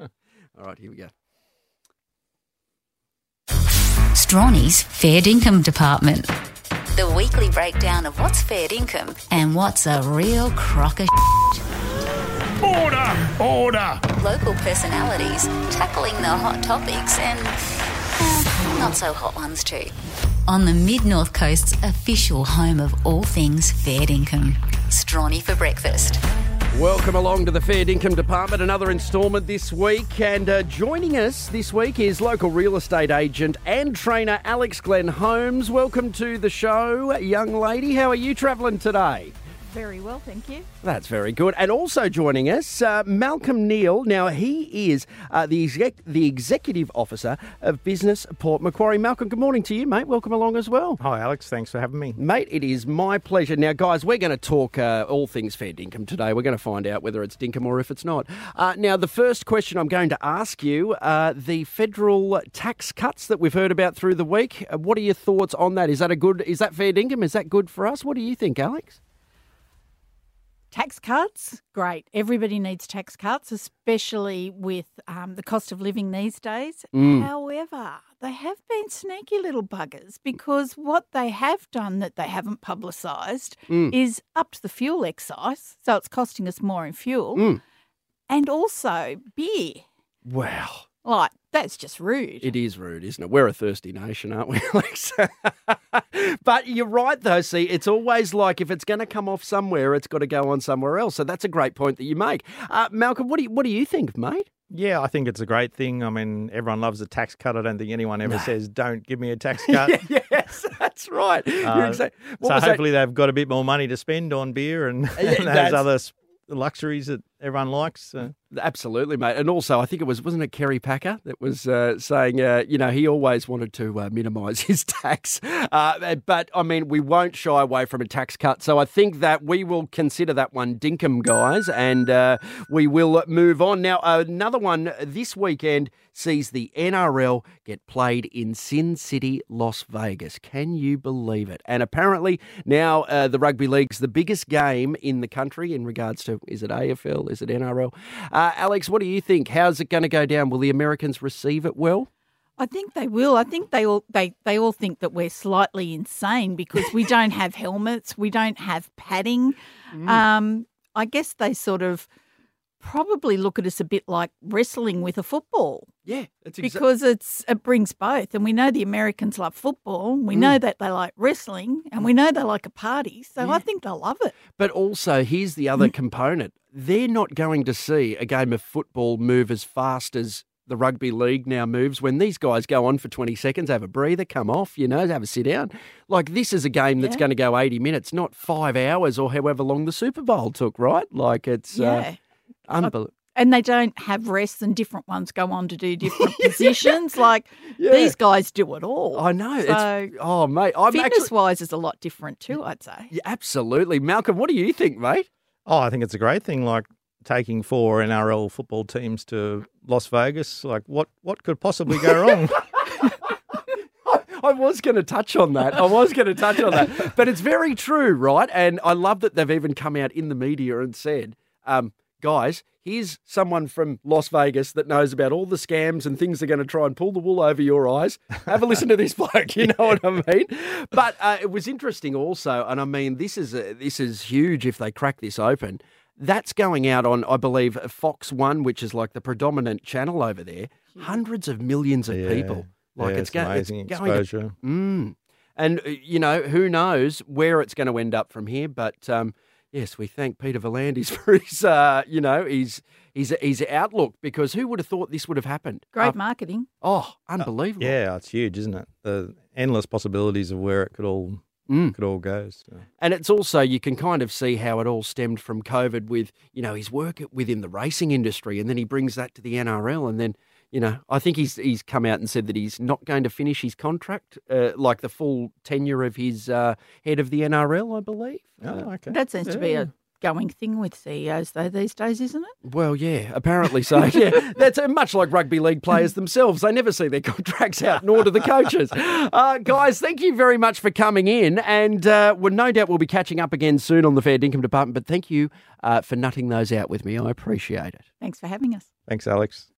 All right, here we go. Strawny's Fair Dinkum Department. The weekly breakdown of what's fair dinkum and what's a real crock of Order! Order! local personalities tackling the hot topics and eh, not so hot ones too. On the Mid North Coast's official home of all things fair dinkum. Strawny for breakfast. Welcome along to the Fair Dinkum Department. Another instalment this week. And uh, joining us this week is local real estate agent and trainer Alex Glenn Holmes. Welcome to the show, young lady. How are you travelling today? Very well, thank you. That's very good. And also joining us, uh, Malcolm Neil. Now, he is uh, the, exec- the Executive Officer of Business Port Macquarie. Malcolm, good morning to you, mate. Welcome along as well. Hi, Alex. Thanks for having me. Mate, it is my pleasure. Now, guys, we're going to talk uh, all things fair dinkum today. We're going to find out whether it's dinkum or if it's not. Uh, now, the first question I'm going to ask you uh, the federal tax cuts that we've heard about through the week. uh, what are your thoughts on that? Is that a good? Is that fair dinkum? Is that good for us? What do you think, Alex? Tax cuts, great. Everybody needs tax cuts, especially with um, the cost of living these days. Mm. However, they have been sneaky little buggers because what they have done that they haven't publicised Mm. is upped the fuel excise, so it's costing us more in fuel, Mm. and also beer. Wow. Like that's just rude. It is rude, isn't it? We're a thirsty nation, aren't we, Alex? but you're right, though. See, it's always like if it's going to come off somewhere, it's got to go on somewhere else. So that's a great point that you make. Uh, Malcolm, what do you, what do you think, mate? Yeah, I think it's a great thing. I mean, everyone loves a tax cut. I don't think anyone ever says, don't give me a tax cut. yes, that's right. Uh, what so was that? hopefully they've got a bit more money to spend on beer and, Yeah, and those other luxuries that everyone likes. So. Absolutely, mate. And also, I think it was wasn't it Kerry Packer that was uh, saying, uh, you know, he always wanted to uh, minimise his tax. Uh, but I mean, we won't shy away from a tax cut. So I think that we will consider that one dinkum, guys, and uh, we will move on now. Another one this weekend sees the NRL get played in Sin City, Las Vegas. Can you believe it? And apparently now uh, the rugby league's the biggest game in the country in regards to is it AFL, is it NRL? Uh, Alex, what do you think? How's it going to go down? Will the Americans receive it well? I think they will. I think they all they, they all think that we're slightly insane because we don't have helmets, we don't have padding. Mm. Um, I guess they sort of probably look at us a bit like wrestling with a football Yeah, it's because it's it brings both, and we know the Americans love football. We Mm. know that they like wrestling, and we know they like a party. So I think they'll love it. But also, here's the Mm. other component. They're not going to see a game of football move as fast as the rugby league now moves. When these guys go on for 20 seconds, have a breather, come off, you know, have a sit down. Like, this is a game that's Yeah. going to go 80 minutes, not five hours or however long the Super Bowl took, right? Like, it's Yeah. uh, unbelievable. and they don't have rests and different ones go on to do different positions. Like Yeah. these guys do it all. I know. So it's, oh, mate. I'm fitness actually. wise is a lot different too, I'd say. Yeah, absolutely. Malcolm, what do you think, mate? Oh, I think it's a great thing. Like taking four NRL football teams to Las Vegas. Like, what, what could possibly go wrong? I was going to touch on that. I was going to touch on that. But it's very true, right? And I love that they've even come out in the media and said, um, guys, here's someone from Las Vegas that knows about all the scams and things they're going to try and pull the wool over your eyes. Have a listen to this bloke. You know what I mean? But uh, it was interesting also, and I mean, this is uh, this is huge if they crack this open. That's going out on, I believe, Fox One, which is like the predominant channel over there. Hundreds of millions of Yeah. people. Like Yeah, it's, go- amazing it's going to exposure. Mm. And, uh, you know, who knows where it's going to end up from here. But um, yes, we thank Peter V'landys for his, uh, you know, his, his, his outlook because who would have thought this would have happened? Great Uh, marketing. oh, unbelievable. yeah, it's huge, isn't it? The endless possibilities of where it could all Mm. could all go. So. And it's also, you can kind of see how it all stemmed from COVID with, you know, his work within the racing industry. And then he brings that to the NRL. And then, you know, I think he's he's come out and said that he's not going to finish his contract, uh, like the full tenure of his uh, head of the NRL, I believe. Uh, Oh, okay. That seems to be a going thing with CEOs though these days, isn't it? Well, yeah, apparently so. Yeah, that's uh, much like rugby league players themselves. They never see their contracts out, nor do the coaches. Uh, guys, thank you very much for coming in, and uh, well, no doubt we'll be catching up again soon on the Fair Dinkum Department. But thank you uh, for nutting those out with me. I appreciate it. Thanks for having us. Thanks, Alex.